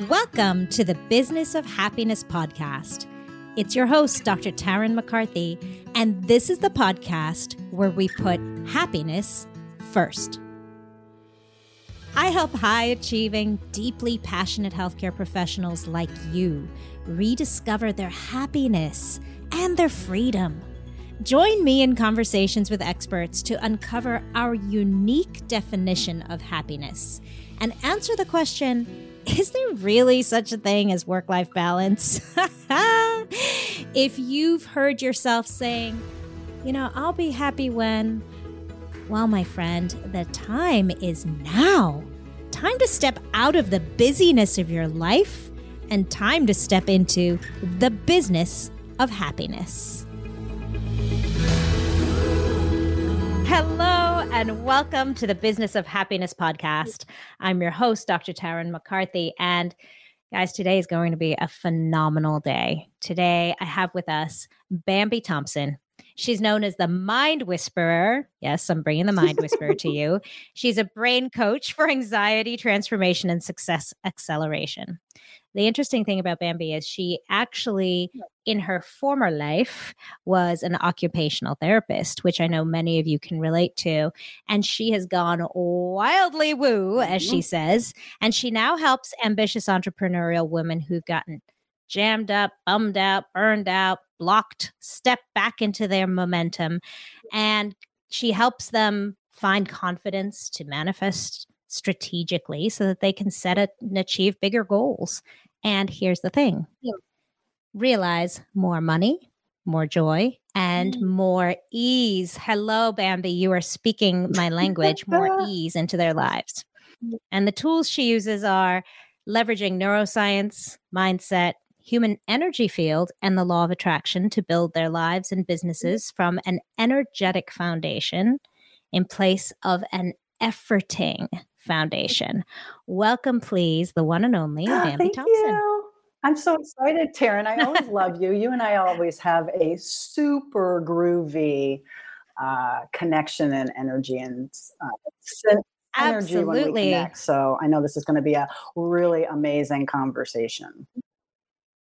Welcome to the Business of Happiness podcast. It's your host, Dr. Tarryn MacCarthy, and this is the podcast where we put happiness first. I help high achieving, deeply passionate healthcare professionals like you rediscover their happiness and their freedom. Join me in conversations with experts to uncover our unique definition of happiness and answer the question is there really such a thing as work life balance? if you've heard yourself saying, you know, I'll be happy when, well, my friend, the time is now. Time to step out of the busyness of your life and time to step into the business of happiness. Hello, and welcome to the Business of Happiness podcast. I'm your host, Dr. Tarryn MacCarthy. And guys, today is going to be a phenomenal day. Today, I have with us Bambi Thompson. She's known as the Mind Whisperer. Yes, I'm bringing the Mind Whisperer to you. She's a brain coach for anxiety transformation and success acceleration the interesting thing about Bambi is she actually, in her former life, was an occupational therapist, which I know many of you can relate to. And she has gone wildly woo, as she mm-hmm. says. And she now helps ambitious entrepreneurial women who've gotten jammed up, bummed out, burned out, blocked, step back into their momentum. And she helps them find confidence to manifest strategically so that they can set a, and achieve bigger goals. And here's the thing realize more money, more joy, and mm. more ease. Hello, Bambi. You are speaking my language, more ease into their lives. And the tools she uses are leveraging neuroscience, mindset, human energy field, and the law of attraction to build their lives and businesses from an energetic foundation in place of an efforting Foundation. Welcome, please, the one and only oh, Bambi Thompson. You. I'm so excited, Tarryn. I always love you. You and I always have a super groovy uh, connection and energy and uh, energy Absolutely. when we connect. So I know this is going to be a really amazing conversation.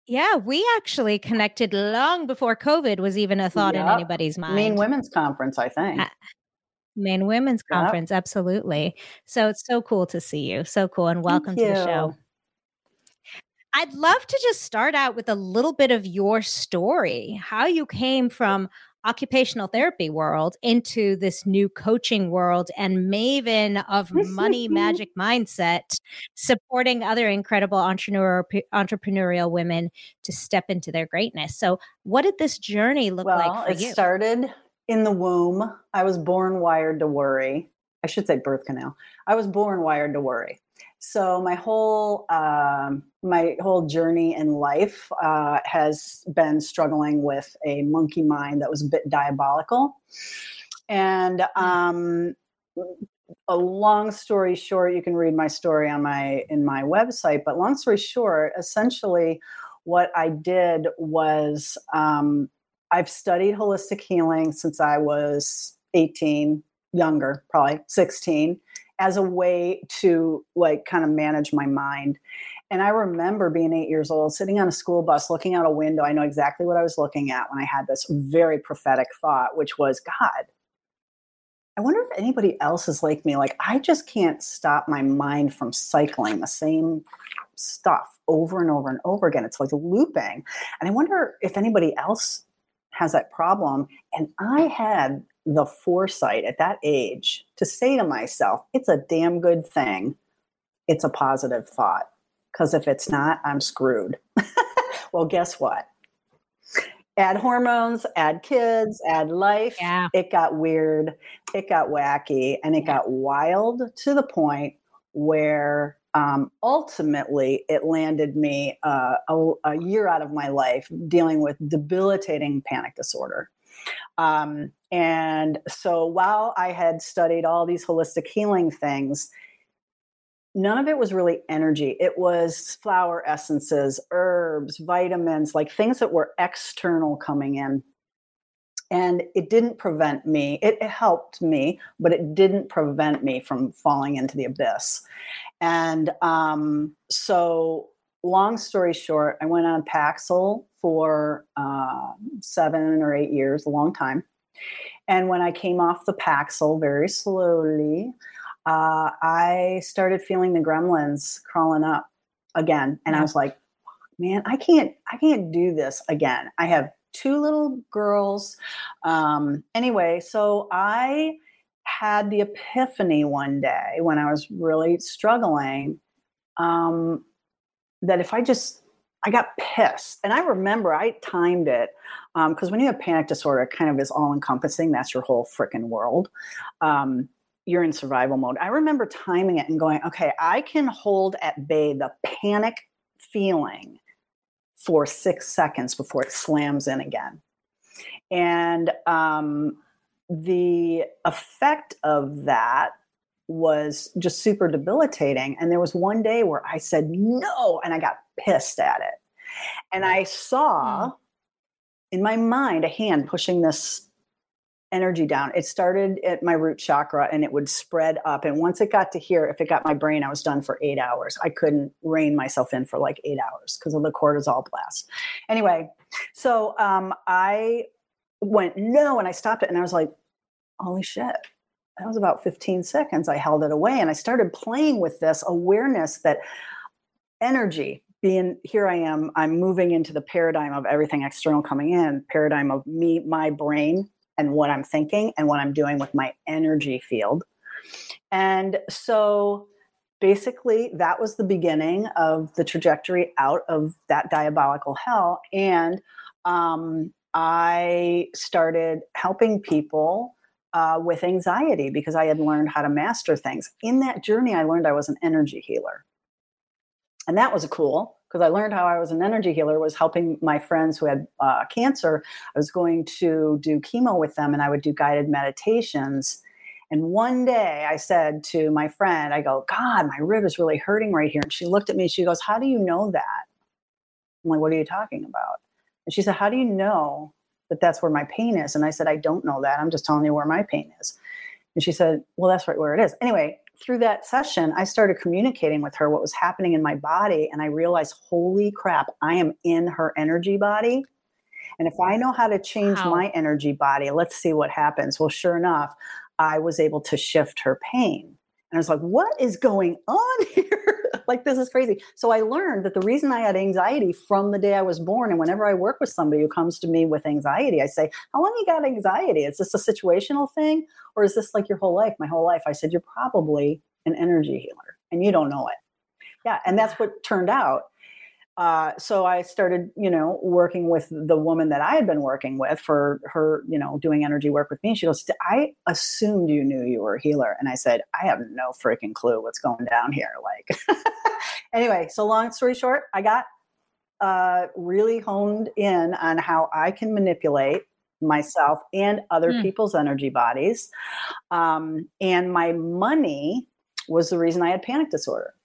Yeah, we actually connected long before COVID was even a thought yep. in anybody's mind. Maine Women's Conference, I think. Uh, Maine Women's Conference, yep. absolutely. So it's so cool to see you. So cool. And welcome to the show. I'd love to just start out with a little bit of your story, how you came from occupational therapy world into this new coaching world and maven of money magic mindset supporting other incredible entrepreneur, entrepreneurial women to step into their greatness so what did this journey look well, like for it you started in the womb, I was born wired to worry. I should say birth canal. I was born wired to worry. So my whole um, my whole journey in life uh, has been struggling with a monkey mind that was a bit diabolical, and hmm. um, a long story short, you can read my story on my in my website. But long story short, essentially, what I did was um, I've studied holistic healing since I was 18, younger, probably 16, as a way to like kind of manage my mind. And I remember being eight years old, sitting on a school bus, looking out a window. I know exactly what I was looking at when I had this very prophetic thought, which was God, I wonder if anybody else is like me. Like, I just can't stop my mind from cycling the same stuff over and over and over again. It's like looping. And I wonder if anybody else has that problem. And I had the foresight at that age to say to myself, it's a damn good thing. It's a positive thought. Because if it's not, I'm screwed. well, guess what? Add hormones, add kids, add life. Yeah. It got weird, it got wacky, and it got wild to the point where um, ultimately it landed me uh, a, a, year out of my life dealing with debilitating panic disorder um, and so while i had studied all these holistic healing things none of it was really energy. It was flower essences herbs vitamins like things that were external coming in. And it didn't prevent me it, it, helped me but it didn't prevent me from falling into the abyss. And um, so long story short, I went on Paxil for uh, seven or eight years, a long time. And when I came off the Paxil very slowly, uh, I started feeling the gremlins crawling up again, and I was like, "Man, I can't, I can't do this again." I have two little girls. Um, anyway, so I had the epiphany one day when I was really struggling um, that if I just I got pissed. And I remember I timed it because um, when you have panic disorder, it kind of is all encompassing. That's your whole freaking world. Um, you're in survival mode. I remember timing it and going, okay, I can hold at bay the panic feeling for six seconds before it slams in again. And um, the effect of that was just super debilitating. And there was one day where I said no, and I got pissed at it. And I saw mm. in my mind a hand pushing this energy down. It started at my root chakra and it would spread up. And once it got to here, if it got my brain, I was done for eight hours. I couldn't rein myself in for like eight hours because of the cortisol blast. Anyway, so um, I went no and I stopped it and I was like, holy shit. That was about 15 seconds. I held it away and I started playing with this awareness that energy being here I am, I'm moving into the paradigm of everything external coming in, paradigm of me, my brain, and what I'm thinking and what I'm doing with my energy field. And so basically, that was the beginning of the trajectory out of that diabolical hell. And um, I started helping people uh, with anxiety because I had learned how to master things. In that journey, I learned I was an energy healer. And that was cool because I learned how I was an energy healer was helping my friends who had uh, cancer. I was going to do chemo with them and I would do guided meditations. And one day I said to my friend, I go, God, my rib is really hurting right here. And she looked at me, she goes, How do you know that? I'm like, What are you talking about? And she said, How do you know that that's where my pain is? And I said, I don't know that. I'm just telling you where my pain is. And she said, Well, that's right where it is. Anyway, through that session, I started communicating with her what was happening in my body. And I realized, holy crap, I am in her energy body. And if I know how to change wow. my energy body, let's see what happens. Well, sure enough, I was able to shift her pain. And I was like, what is going on here? like this is crazy. So I learned that the reason I had anxiety from the day I was born, and whenever I work with somebody who comes to me with anxiety, I say, How long you got anxiety? Is this a situational thing? Or is this like your whole life? My whole life. I said, You're probably an energy healer and you don't know it. Yeah. And that's what turned out uh, so I started, you know, working with the woman that I had been working with for her, you know, doing energy work with me. She goes, I assumed you knew you were a healer. And I said, I have no freaking clue what's going down here. Like, anyway, so long story short, I got uh, really honed in on how I can manipulate myself and other mm. people's energy bodies. Um, and my money was the reason I had panic disorder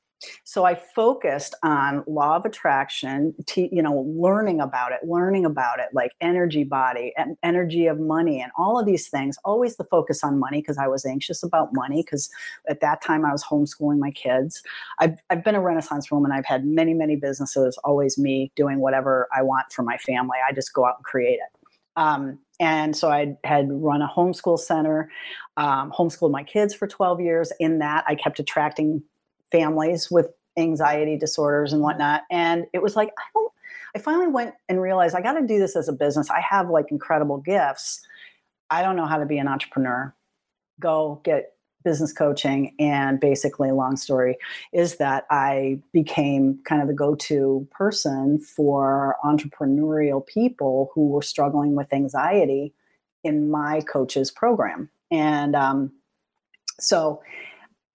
so I focused on law of attraction, you know, learning about it, learning about it, like energy body and energy of money and all of these things. Always the focus on money because I was anxious about money because at that time I was homeschooling my kids. I've, I've been a Renaissance woman. I've had many, many businesses, always me doing whatever I want for my family. I just go out and create it. Um, and so I had run a homeschool center, um, homeschooled my kids for 12 years. In that, I kept attracting families with anxiety disorders and whatnot. And it was like, I don't, I finally went and realized I got to do this as a business. I have like incredible gifts. I don't know how to be an entrepreneur. Go get business coaching. And basically, long story is that I became kind of the go to person for entrepreneurial people who were struggling with anxiety in my coach's program. And um, so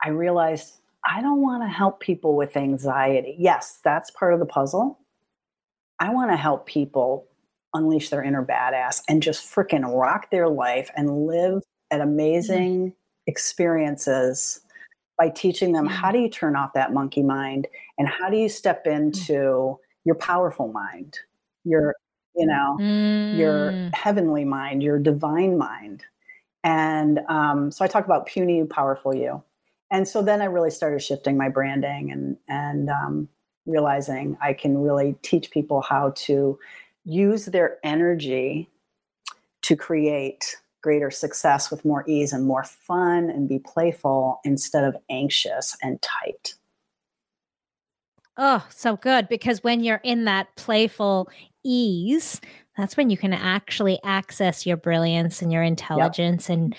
I realized I don't want to help people with anxiety. Yes, that's part of the puzzle. I want to help people unleash their inner badass and just freaking rock their life and live at amazing experiences by teaching them how do you turn off that monkey mind and how do you step mm. into your powerful mind, your you know, your mm. heavenly mind, your divine mind. And um, so I talk about puny, powerful you and so then I really started shifting my branding and and um, realizing I can really teach people how to use their energy to create greater success with more ease and more fun and be playful instead of anxious and tight. Oh, so good. Because when you're in that playful ease, that's when you can actually access your brilliance and your intelligence yep. and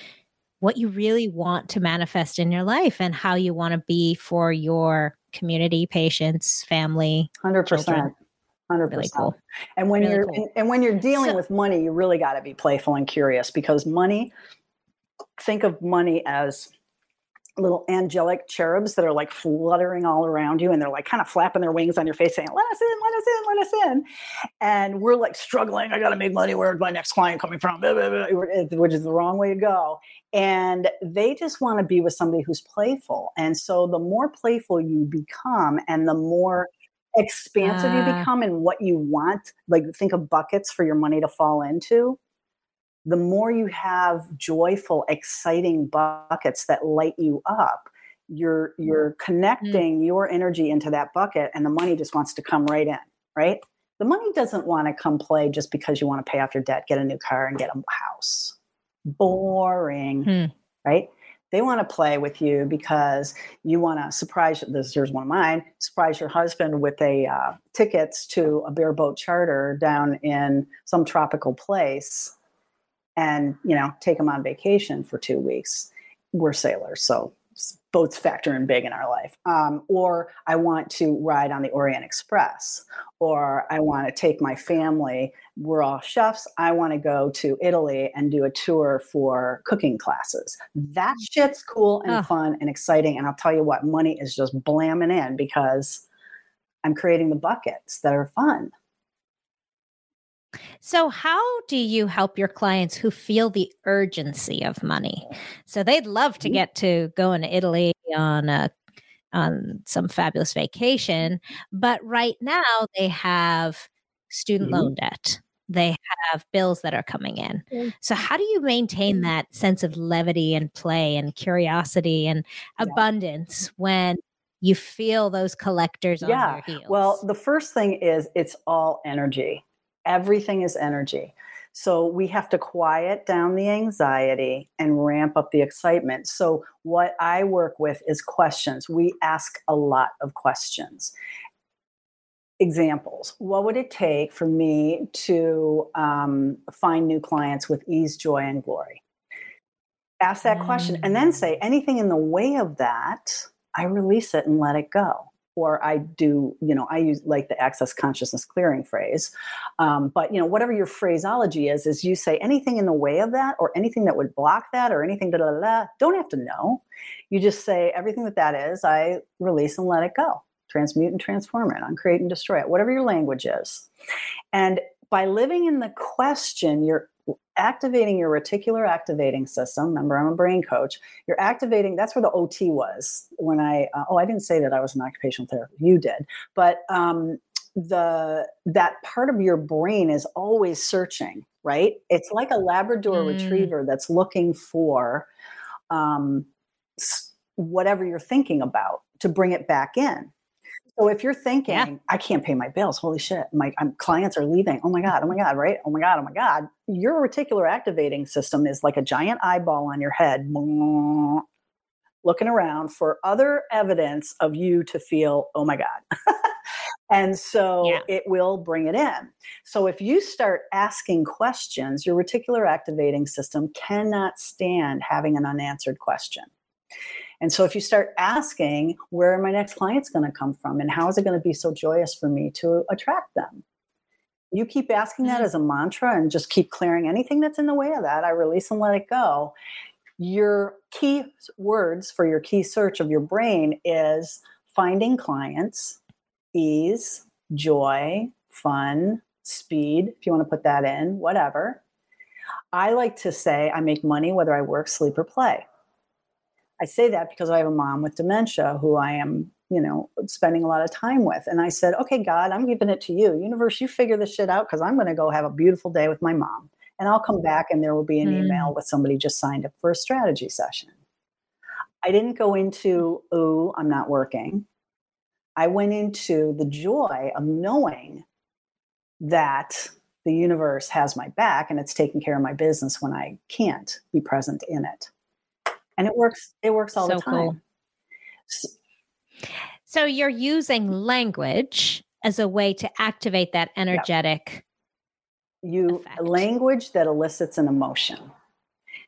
what you really want to manifest in your life and how you want to be for your community, patients, family, 100%. Children. Hundred really. Cool. And when really you're cool. and, and, when you're dealing so, with money, you really got to be playful and curious because money. Think of money as little angelic cherubs that are like fluttering all around you and they're like kind of flapping their wings on your face saying let us in let us in let us in. And we're like struggling i gotta make money. Where's my next client coming from? Which is the wrong way to go. And they just want to be with somebody who's playful. And so the more playful you become and the more expansive uh, you ah. become and what you want like think of buckets for your money to fall into the more you have joyful exciting buckets that light you up you're mm. you're mm. connecting mm. your energy into that bucket and the money just wants to come right in right the money doesn't want to come play just because you want to pay off your debt get a new car and get a house boring mm. right they want to play with you because you want to surprise. This here's one of mine. Surprise your husband with a uh, tickets to a bareboat charter down in some tropical place, and you know take them on vacation for two weeks. We're sailors, so boats factor in big in our life. Um, or I want to ride on the Orient Express, or I want to take my family. We're all chefs. I want to go to Italy and do a tour for cooking classes. That shit's cool and oh. fun and exciting. And I'll tell you what, money is just blamming in because I'm creating the buckets that are fun. So, how do you help your clients who feel the urgency of money? So, they'd love to mm-hmm. get to go in Italy on a on some fabulous vacation, but right now they have student mm-hmm. loan debt. They have bills that are coming in. Mm-hmm. So, how do you maintain that sense of levity and play and curiosity and yeah. abundance when you feel those collectors on yeah. your heels? Well, the first thing is it's all energy everything is energy. So we have to quiet down the anxiety and ramp up the excitement. So, what I work with is questions. We ask a lot of questions. Examples What would it take for me to um, find new clients with ease, joy, and glory? Ask that mm. question and then say anything in the way of that, I release it and let it go or I do, you know, I use like the access consciousness clearing phrase. Um, but, you know, whatever your phraseology is, is you say anything in the way of that or anything that would block that or anything, da, da, da, don't have to know. You just say everything that that is, I release and let it go. Transmute and transform it, uncreate and destroy it, whatever your language is. And by living in the question, you're activating your reticular activating system. Remember, I'm a brain coach. You're activating, that's where the OT was when I, uh, oh, I didn't say that I was an occupational therapist. You did. But um, the that part of your brain is always searching, right? It's like a Labrador mm. retriever that's looking for um, whatever you're thinking about to bring it back in. So if you're thinking, yeah. I can't pay my bills, holy shit, my I'm, clients are leaving. Oh my god, oh my god, right? Oh my god, oh my god. Your reticular activating system is like a giant eyeball on your head, looking around for other evidence of you to feel, oh my god. and so yeah. it will bring it in. So if you start asking questions, your reticular activating system cannot stand having an unanswered question. And so if you start asking, where are my next clients going to come from? And how is it going to be so joyous for me to attract them? You keep asking that mm-hmm. as a mantra and just keep clearing anything that's in the way of that. I release and let it go. Your key words for your key search of your brain is finding clients, ease, joy, fun, speed, if you want to put that in, whatever. I like to say I make money whether I work, sleep, or play. I say that because I have a mom with dementia who I am, you know, spending a lot of time with. And I said, okay, God, I'm giving it to you. Universe, you figure this shit out because I'm going to go have a beautiful day with my mom. And I'll come back and there will be an mm. email with somebody just signed up for a strategy session. I didn't go into, ooh, I'm not working. I went into the joy of knowing that the universe has my back and it's taking care of my business when I can't be present in it. And it works, it works all so the time. Cool. So, so, you're using language as a way to activate that energetic. You effect. language that elicits an emotion.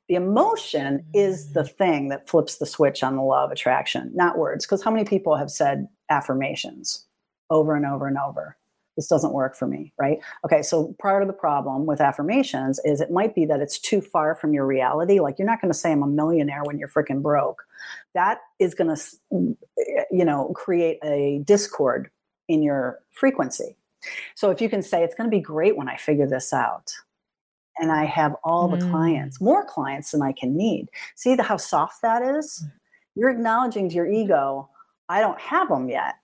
The emotion mm-hmm. is the mm. thing that flips the switch on the law of attraction, not words. Because how many people have said affirmations over and over and over? This doesn't work for me, right? Okay, so part of the problem with affirmations is it might be that it's too far from your reality. Like you're not going to say I'm a millionaire when you're freaking broke. That is going to, you know, create a discord in your frequency. So if you can say it's going to be great when I figure this out, and I have all the mm. clients, more clients than I can need. See the, how soft that is? Mm. You're acknowledging to your ego, I don't have them yet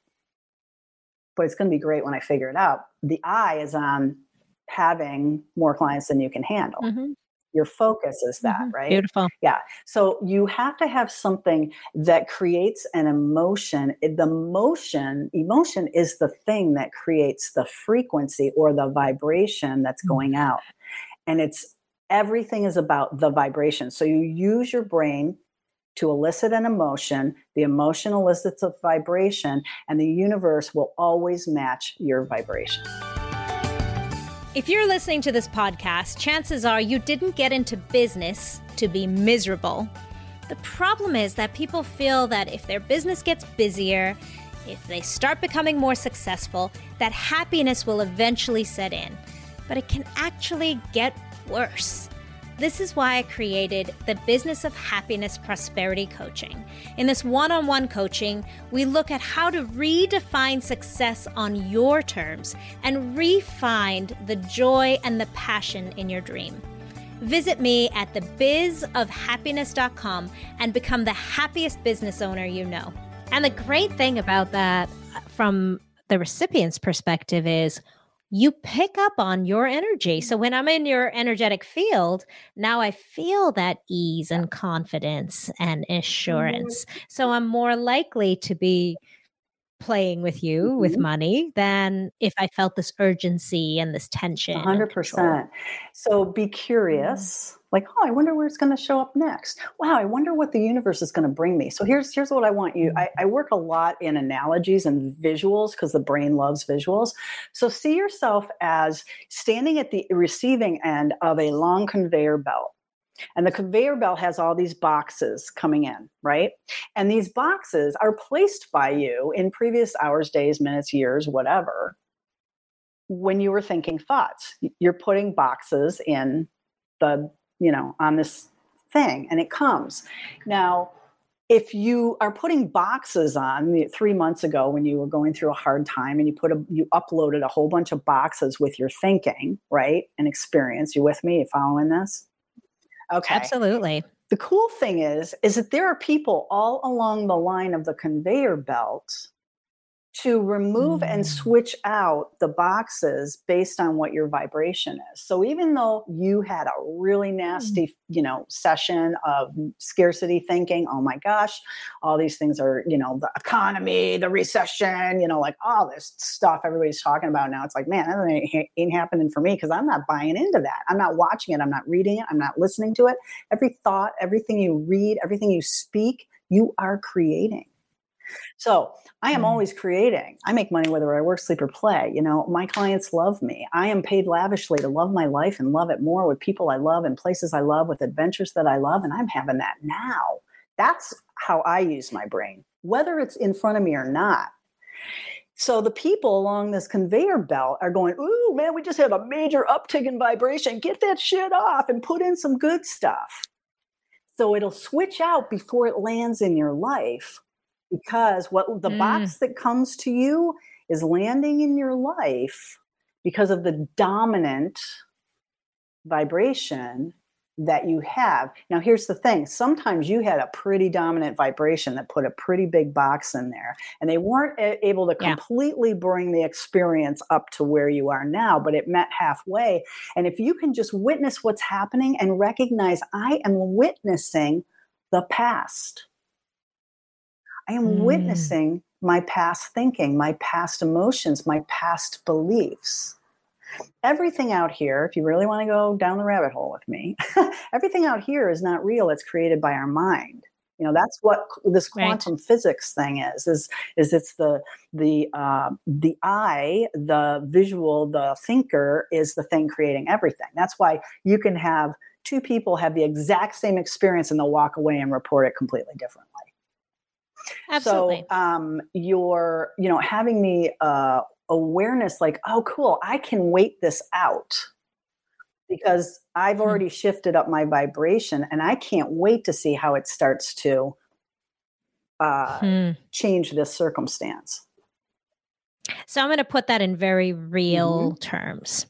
but it's going to be great when I figure it out. The eye is on having more clients than you can handle. Mm-hmm. Your focus is that, mm-hmm. right? Beautiful. Yeah. So you have to have something that creates an emotion. The motion, emotion is the thing that creates the frequency or the vibration that's mm-hmm. going out. And it's everything is about the vibration. So you use your brain to elicit an emotion. The emotion elicits a vibration, and the universe will always match your vibration. If you're listening to this podcast, chances are you didn't get into business to be miserable. The problem is that people feel that if their business gets busier, if they start becoming more successful, that happiness will eventually set in. But it can actually get worse. This is why I created the Business of Happiness Prosperity Coaching. In this one on one coaching, we look at how to redefine success on your terms and re-find the joy and the passion in your dream. Visit me at thebizofhappiness.com and become the happiest business owner you know. And the great thing about that uh, from the recipient's perspective is you pick up on your energy. So when I'm in your energetic field, now I feel that ease and confidence and assurance. So I'm more likely to be playing with you mm-hmm. with money than if I felt this urgency and this tension. 100%. So be mm-hmm. curious. Like, oh, I wonder where it's going to show up next. Wow, I wonder what the universe is going to bring me. So here's here's what I want you. I, mm. I work a lot in analogies and visuals because the brain loves visuals. So see yourself as standing at the receiving end of a long conveyor belt and the conveyor belt has all these boxes coming in, right? And these boxes are placed by you in previous hours, days, minutes, years, whatever, when you were thinking thoughts. You're putting boxes in the, you know, on this thing and it comes. Now, if you are putting boxes on three months ago when you were going through a hard time and you put a you uploaded a whole bunch of boxes with your thinking right and experience you with me you following this Okay. Absolutely. The cool thing is, is that there are people all along the line of the conveyor belt to remove mm. and switch out the boxes based on what your vibration is. So even though you had a really mm. nasty, mm. you know, session of scarcity thinking, oh my gosh, all these things are, you know, the economy, the recession, you know, like all this stuff everybody's talking about now. It's like, man, that ain't, ain't happening for me because I'm not buying into that. I'm not watching it. I'm not reading it. I'm not listening to it. Every thought, everything you read, everything you speak, you are creating. So I am mm. always creating. I make money whether I work, sleep, or play. You know, my clients love me. I am paid lavishly to love my life and love it more with people I love and places I love with adventures that I love. And I'm having that now. That's how I use my brain, whether it's in front of me or not. So the people along this conveyor belt are going, Ooh, man, we just had a major uptick in vibration. Get that shit off and put in some good stuff. So it'll switch out before it lands in your life because what the mm. box that comes to you is landing in your life because of the dominant vibration that you have. Now, here's the thing sometimes you had a pretty dominant vibration that put a pretty big box in there, and they weren't able to completely yeah. bring the experience up to where you are now, but it met halfway. And if you can just witness what's happening and recognize, I am witnessing the past. I am mm. witnessing my past thinking, my past emotions, my past beliefs. Everything out here, if you really want to go down the rabbit hole with me, everything out here is not real. It's created by our mind. You know, that's what this quantum right. physics thing is. Is is it's the the uh, the eye, the visual, the thinker is the thing creating everything. That's why you can have two people have the exact same experience and they'll walk away and report it completely differently. Absolutely. So um, you're, you know, having the uh, awareness like, oh, cool, I can wait this out because I've hmm. already shifted up my vibration and I can't wait to see how it starts to uh, hmm. change this circumstance. So I'm going to put that in very real mm-hmm. terms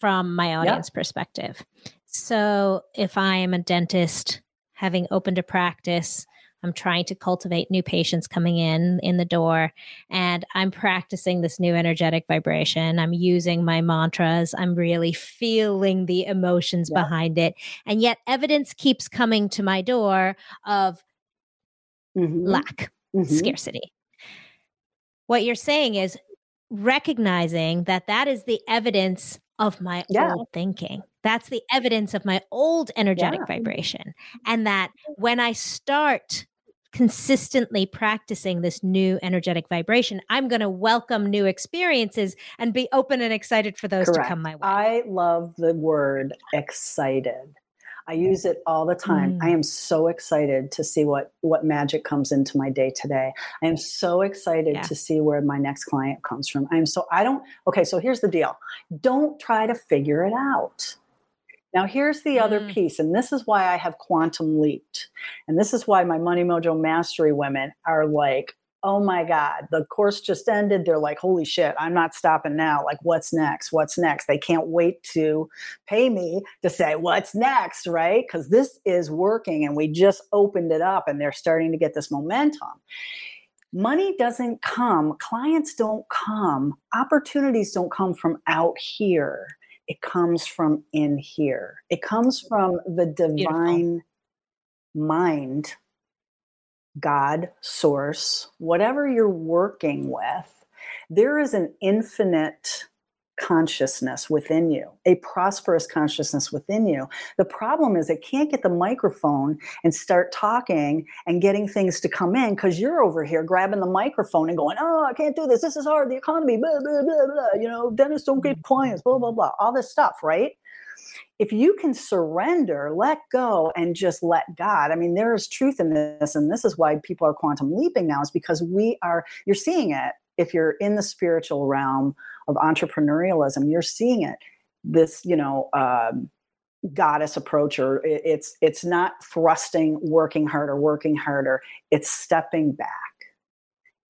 from my audience yep. perspective. So if I am a dentist having opened a practice, I'm trying to cultivate new patients coming in in the door and I'm practicing this new energetic vibration. I'm using my mantras. I'm really feeling the emotions yeah. behind it. And yet evidence keeps coming to my door of mm-hmm. lack, mm-hmm. scarcity. What you're saying is recognizing that that is the evidence of my yeah. old thinking. That's the evidence of my old energetic yeah. vibration. And that when I start consistently practicing this new energetic vibration, I'm going to welcome new experiences and be open and excited for those Correct. to come my way. I love the word excited. I use it all the time. Mm. I am so excited to see what what magic comes into my day today. I am so excited yeah. to see where my next client comes from. I am so I don't Okay, so here's the deal. Don't try to figure it out. Now, here's the other mm. piece, and this is why I have quantum leaped. And this is why my Money Mojo Mastery women are like, oh my God, the course just ended. They're like, holy shit, I'm not stopping now. Like, what's next? What's next? They can't wait to pay me to say, what's next, right? Because this is working and we just opened it up and they're starting to get this momentum. Money doesn't come, clients don't come, opportunities don't come from out here it comes from in here. It comes from the divine Beautiful. mind, God, source, whatever you're working with. There is an infinite consciousness within you, a prosperous consciousness within you. The problem is it can't get the microphone and start talking and getting things to come in because you're over here grabbing the microphone and going, oh, I can't do this. This is hard. The economy, blah, blah, blah, blah. You know, dentists don't get mm-hmm. clients, blah, blah, blah. All this stuff, right? If you can surrender, let go, and just let God, I mean, there is truth in this. And this is why people are quantum leaping now, is because we are, you're seeing it if you're in the spiritual realm of entrepreneurialism, you're seeing it. This, you know, um, goddess approach, or it's it's not thrusting, working harder, working harder. It's stepping back.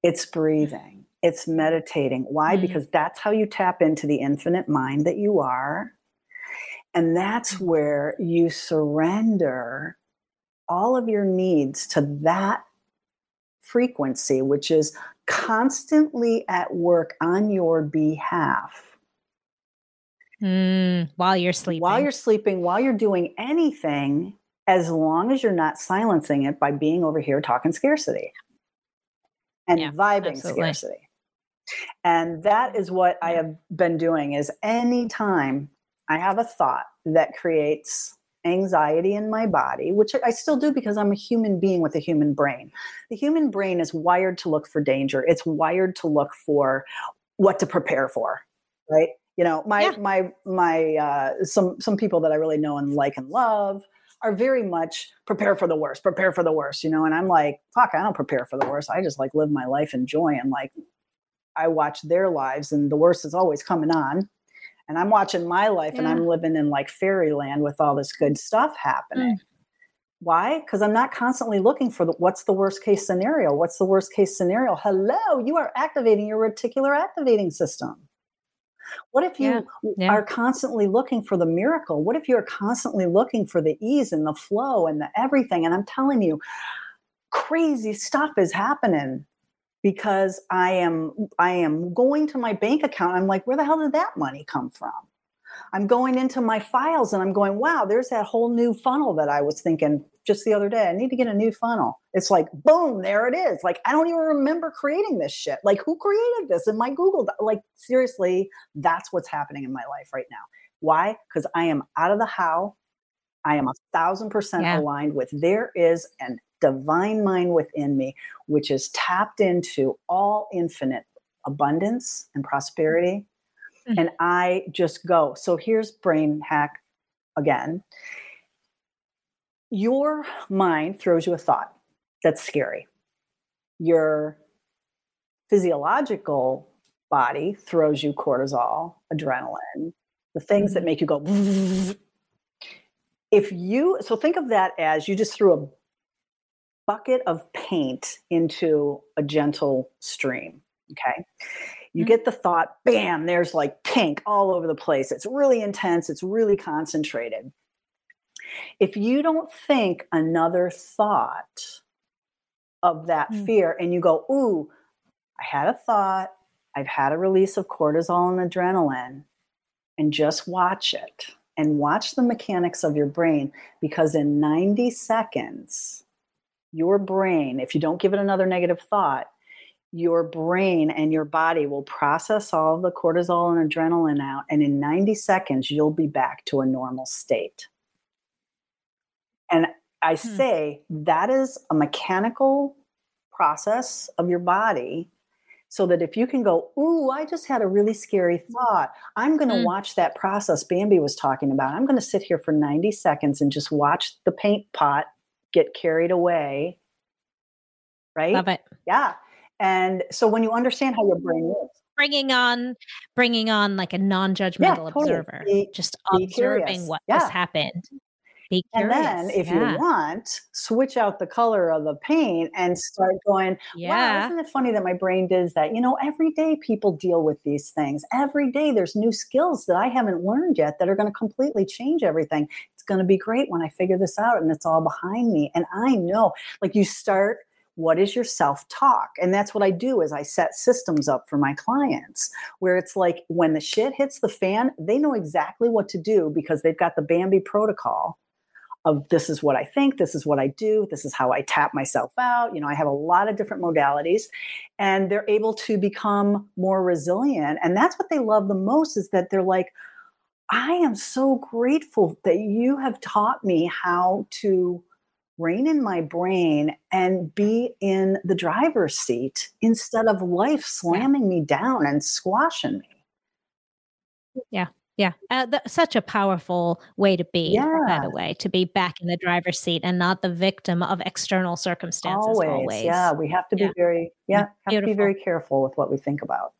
It's breathing. It's meditating. Why? Mm-hmm. Because that's how you tap into the infinite mind that you are. And that's mm-hmm. where you surrender all of your needs to that frequency, which is constantly at work on your behalf. Mm, while you're sleeping. While you're sleeping, while you're doing anything, as long as you're not silencing it by being over here talking scarcity and yeah, vibing absolutely. scarcity. And that is what I have been doing is anytime I have a thought that creates anxiety in my body, which I still do because I'm a human being with a human brain. The human brain is wired to look for danger. It's wired to look for what to prepare for, right? You know, my yeah. my my uh, some some people that I really know and like and love are very much prepare for the worst, prepare for the worst, you know. And I'm like, fuck, I don't prepare for the worst. I just like live my life in joy and like I watch their lives, and the worst is always coming on and I'm watching my life yeah. and I'm living in like fairyland with all this good stuff happening. Mm. Why? Because I'm not constantly looking for the, what's the worst case scenario. What's the worst case scenario? Hello, you are activating your reticular activating system. What if you yeah. Yeah. are constantly looking for the miracle? What if you're constantly looking for the ease and the flow and the everything? And I'm telling you, crazy stuff is happening because I am I am going to my bank account. I'm like, where the hell did that money come from? I'm going into my files and I'm going, wow, there's that whole new funnel that I was thinking just the other day. I need to get a new funnel. It's like, boom, there it is. Like, I don't even remember creating this shit. Like, who created this in my Google? Like, seriously, that's what's happening in my life right now. Why? Because I am out of the how. I am a thousand percent yeah. aligned with there is an divine mind within me, which is tapped into all infinite abundance and prosperity. Mm-hmm. And I just go. So here's brain hack again. Your mind throws you a thought that's scary. Your physiological body throws you cortisol, adrenaline, the things that mm-hmm. make you go. If you, so think of that as you just threw a bucket of paint into a gentle stream. Okay. You mm-hmm. get the thought, bam, there's like pink all over the place. It's really intense, it's really concentrated. If you don't think another thought of that mm-hmm. fear and you go, ooh, I had a thought, I've had a release of cortisol and adrenaline, and just watch it and watch the mechanics of your brain because in 90 seconds, your brain, if you don't give it another negative thought, your brain and your body will process all the cortisol and adrenaline out. And in 90 seconds, you'll be back to a normal state. And I hmm. say that is a mechanical process of your body so that if you can go, Ooh, I just had a really scary thought, I'm going to mm. watch that process Bambi was talking about. I'm going to sit here for 90 seconds and just watch the paint pot get carried away. Right? Love it. Yeah. And so when you understand how your brain works, bringing on bringing on like a non-judgmental yeah, totally. observer be, just observing curious. what yeah. has happened be and then if yeah. you want switch out the color of the paint and start going yeah. wow isn't it funny that my brain does that? You know every day people deal with these things. Every day there's new skills that i haven't learned yet that are going to completely change everything. It's going to be great when i figure this out and it's all behind me. And i know like you start what is your self-talk? And that's what i do is i set systems up for my clients where it's like when the shit hits the fan they know exactly what to do because they've got the bambi protocol of this is what i think this is what i do this is how i tap myself out you know i have a lot of different modalities and they're able to become more resilient and that's what they love the most is that they're like i am so grateful that you have taught me how to rein in my brain and be in the driver's seat instead of life slamming me down and squashing me. Yeah. Yeah. Uh, the, such a powerful way to be, yeah. by the way, to be back in the driver's seat and not the victim of external circumstances. Always. always. Yeah. We have to be yeah. very, yeah, have Beautiful. to be very careful with what we think about.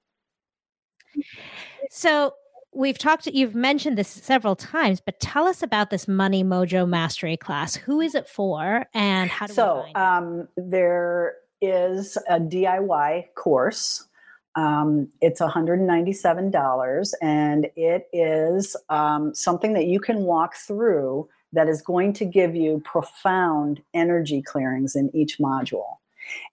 So, we've talked you've mentioned this several times but tell us about this money mojo mastery class who is it for and how do so, we find um, there is a diy course um, it's $197 and it is um, something that you can walk through that is going to give you profound energy clearings in each module.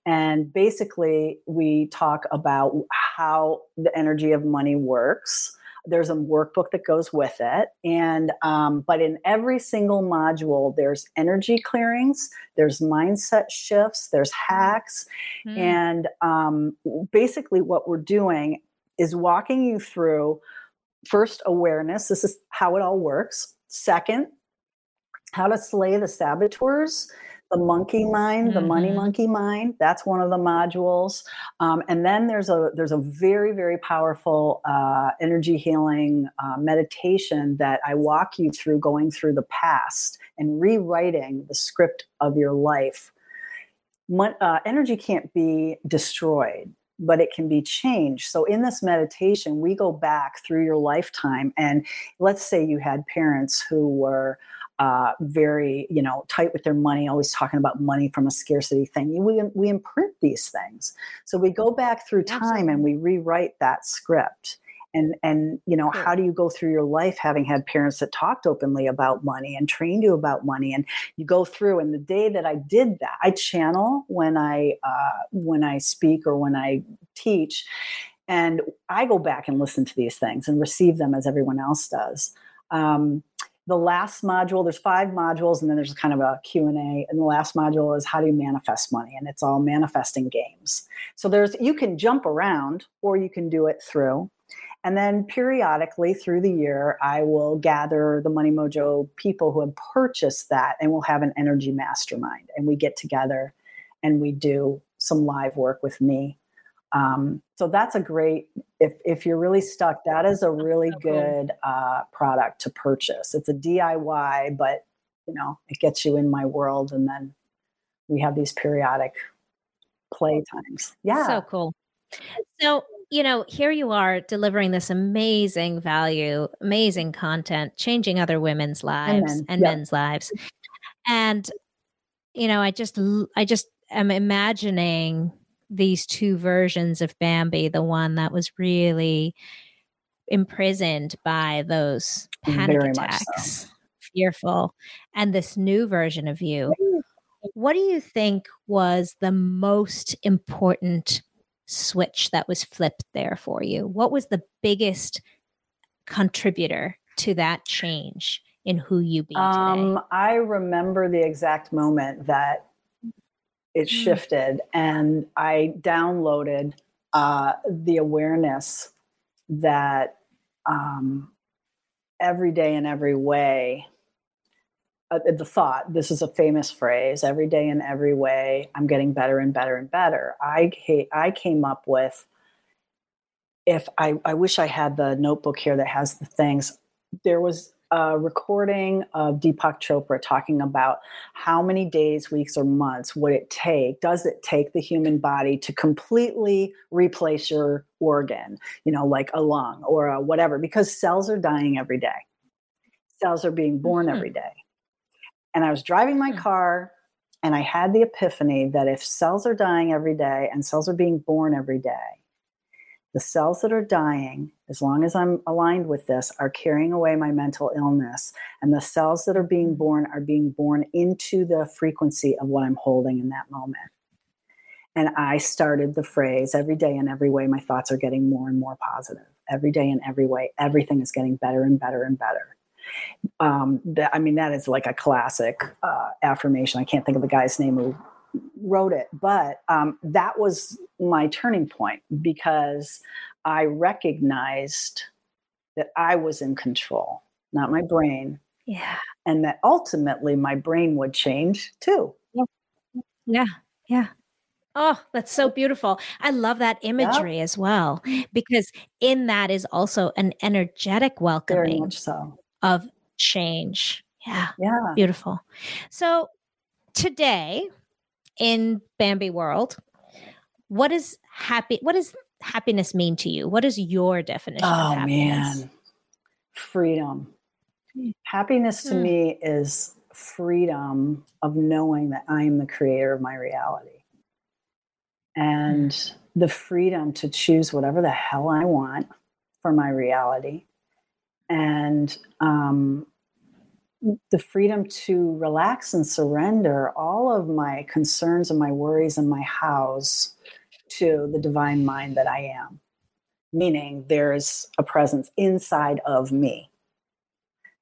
And basically we talk about how the energy of money works there's a workbook that goes with it, and um, but in every single module, there's energy clearings, there's mindset shifts, there's hacks, mm. and um, basically what we're doing is walking you through first awareness. This is how it all works. Second, how to slay the saboteurs the monkey mind, mm-hmm. the money mm-hmm. monkey mind. That's one of the modules. Um, and then there's a there's a very very powerful uh, energy healing uh, meditation that I walk you through going through the past and rewriting the script of your life. Mon- uh, energy can't be destroyed but it can be changed. So, in this meditation, we go back through your lifetime. And let's say you had parents who were uh, very you know tight with their money always talking about money from a scarcity thing. We, we imprint these things. So we go back through time Absolutely. and we rewrite that script. And and you know how do you go through your life having had parents that talked openly about money and trained you about money? And you go through and the day that i did that i channel when i uh, when i speak or when i teach and i go back and listen to these things and receive them as everyone else does. Um, the last module there's five modules and then there's kind of a q&a and the last module is how do you manifest money and it's all manifesting games. So there's you can jump around or you can do it through. And then periodically through the year i will gather the money mojo people who have purchased that and we'll have an energy mastermind and we get together and we do some live work with me um, so that's a great if if you're really stuck that is a really so good uh, product to purchase. It's a diy but you know it gets you in my world and then we have these periodic play times. Yeah. So cool. So you know here you are delivering this amazing value amazing content changing other women's lives and, men. and yep. men's lives. And you know i just i just am imagining these two versions of Bambi, the one that was really imprisoned by those panic Very attacks, so. fearful, and this new version of you. What do you think was the most important switch that was flipped there for you? What was the biggest contributor to that change in who you be today? Um, I remember the exact moment that it mm. shifted and i downloaded uh, the awareness that um, every day in every way uh, the thought this is a famous phrase every day in every way i'm getting better and better and better i, I came up with if I, I wish i had the notebook here that has the things there was a recording of Deepak Chopra talking about how many days, weeks, or months would it take, does it take the human body to completely replace your organ, you know, like a lung or a whatever, because cells are dying every day. Cells are being born mm-hmm. every day. And I was driving my hmm. car and I had the epiphany that if cells are dying every day and cells are being born every day, the cells that are dying, as long as I'm aligned with this, are carrying away my mental illness. And the cells that are being born are being born into the frequency of what I'm holding in that moment. And I started the phrase every day in every way, my thoughts are getting more and more positive. Every day in every way, everything is getting better and better and better. Um, that, I mean, that is like a classic uh, affirmation. I can't think of the guy's name who wrote it, but um, that was my turning point because I recognized that I was in control, not my brain. Yeah. And that ultimately my brain would change too. Yeah. Yeah. Oh, that's so beautiful. I love that imagery as well because in that is also an energetic welcoming so. of change. Yeah. Yeah. Beautiful. So today, in Bambi world, what is happy? What does happiness mean to you? What is your definition oh, of happiness? man, freedom. Mm. Happiness to mm. me is freedom of knowing that I am the creator of my reality. And mm. the freedom to choose whatever the hell I want for my reality. And um, the freedom to relax and surrender all of my concerns and my worries and my hows to the divine mind that I am, meaning there's a presence inside of me.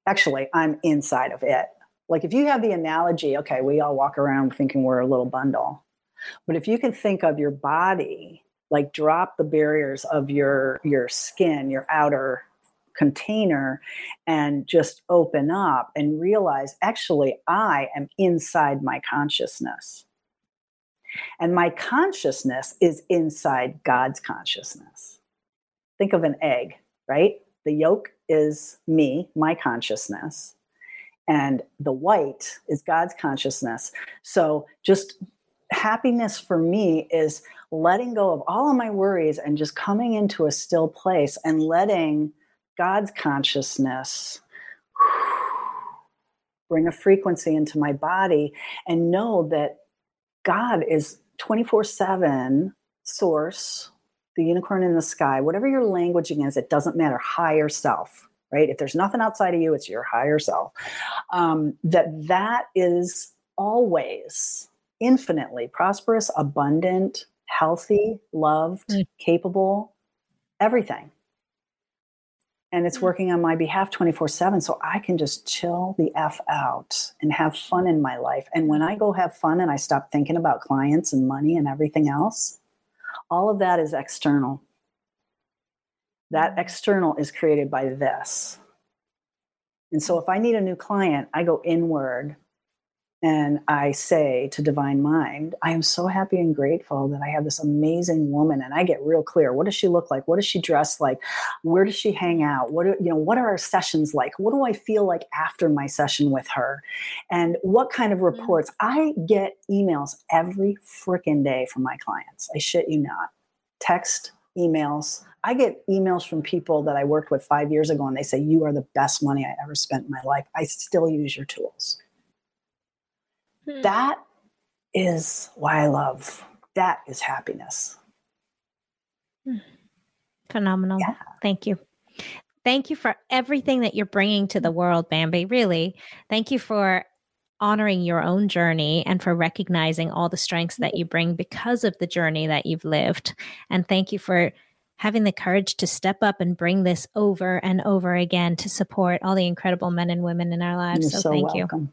Actually, I'm inside of it. Like if you have the analogy, okay, we all walk around thinking we're a little bundle. But if you can think of your body, like drop the barriers of your your skin, your outer container and just open up and realize actually I am inside my consciousness. And my consciousness is inside God's consciousness. Think of an egg, right? The yolk is me, my consciousness, and the white is God's consciousness. So just happiness for me is letting go of all of my worries and just coming into a still place and letting God's consciousness bring a frequency into my body and know that God is 24 7 source, the unicorn in the sky, whatever your languaging is, it doesn't matter, higher self, right? If there's nothing outside of you, it's your higher self. Um, that that is always infinitely prosperous, abundant, healthy, loved, mm. capable, everything and it's hmm. working on my behalf 24 7 so i can just chill the f out and have fun in my life. And when i go have fun and i stop thinking about clients and money and everything else all of that is external. That hmm. external is created by this. And so if i need a new client i go inward and I say to Divine Mind, I am so happy and grateful that I have this amazing woman. And I get real clear. What does she look like? What does she dress like? Where does she hang out? What do, you know, what are our sessions like? What do I feel like after my session with her? And what kind of mm-hmm. reports? I get emails every freaking day from my clients. I shit you not. Text, emails. I get emails from people that I worked with five years ago and they say, You are the best money I ever spent in my life. I still use your tools Hmm. That is why I love. That is happiness. Hmm. Phenomenal. Yeah. Thank you. Thank you for everything that you're bringing to the world, Bambi. Really. Thank you for honoring your own journey and for recognizing all the strengths that you bring because of the journey that you've lived. And thank you for having the courage to step up and bring this over and over again to support all the incredible men and women in our lives. You're so, thank welcome. you.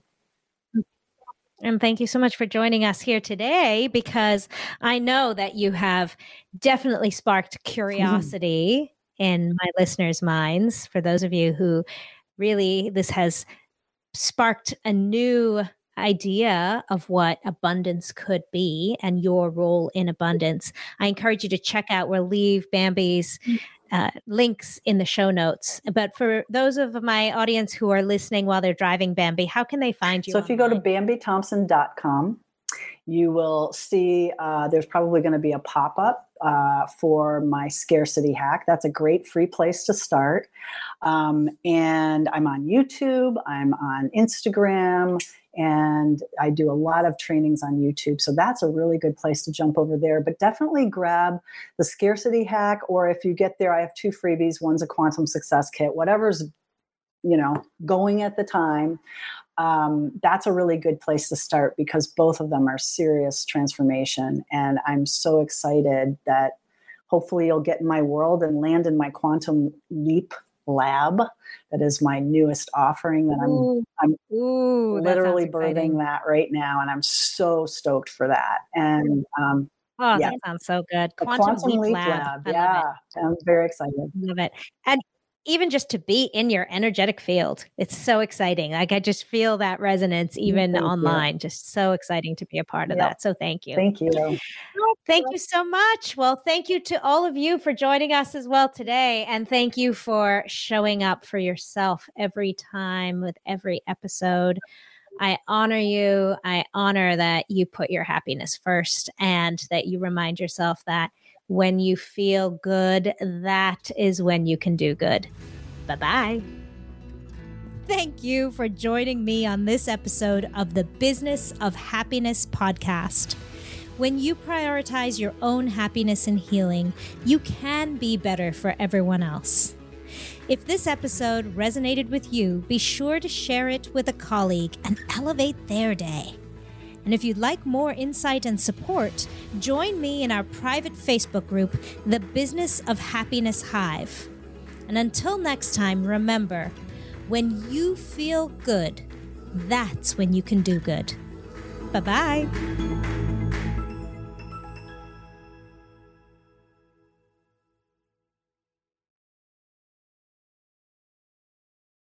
And thank you so much for joining us here today because I know that you have definitely sparked curiosity in my listeners' minds. For those of you who really, this has sparked a new idea of what abundance could be and your role in abundance. I encourage you to check out, we'll leave Bambi's mm uh, links in the show notes. But for those of my audience who are listening while they're driving Bambi, how can they find you? So if you go to bambithompson.com, you will see uh, there's probably going to be a pop up uh, for my scarcity hack. That's a great free place to start. Um, and I'm on YouTube, I'm on Instagram, and I do a lot of trainings on YouTube. So that's a really good place to jump over there. But definitely grab the scarcity hack, or if you get there, I have two freebies. One's a quantum success kit, whatever's you know going at the time. Um, that's a really good place to start because both of them are serious transformation. And I'm so excited that hopefully you'll get in my world and land in my quantum leap lab that is my newest offering that i'm i'm Ooh, literally birthing that right now and i'm so stoked for that. And um oh yeah. that sounds so good. Quantum, quantum leap lab, lab. yeah i'm very excited. Love it. And even just to be in your energetic field it's so exciting like i just feel that resonance mm, even thank online you. just so exciting to be a part of yep. that so thank you thank you thank you so much well thank you to all of you for joining us as well today and thank you for showing up for yourself every time with every episode I honor you. I honor that you put your happiness first and that you remind yourself that when you feel good, that is when you can do good. Bye bye. Thank you for joining me on this episode of the Business of Happiness podcast. When you prioritize your own happiness and healing, you can be better for everyone else. If this episode resonated with you, be sure to share it with a colleague and elevate their day. And if you'd like more insight and support, join me in our private Facebook group, The Business of Happiness Hive. And until next time, remember when you feel good, that's when you can do good. Bye bye.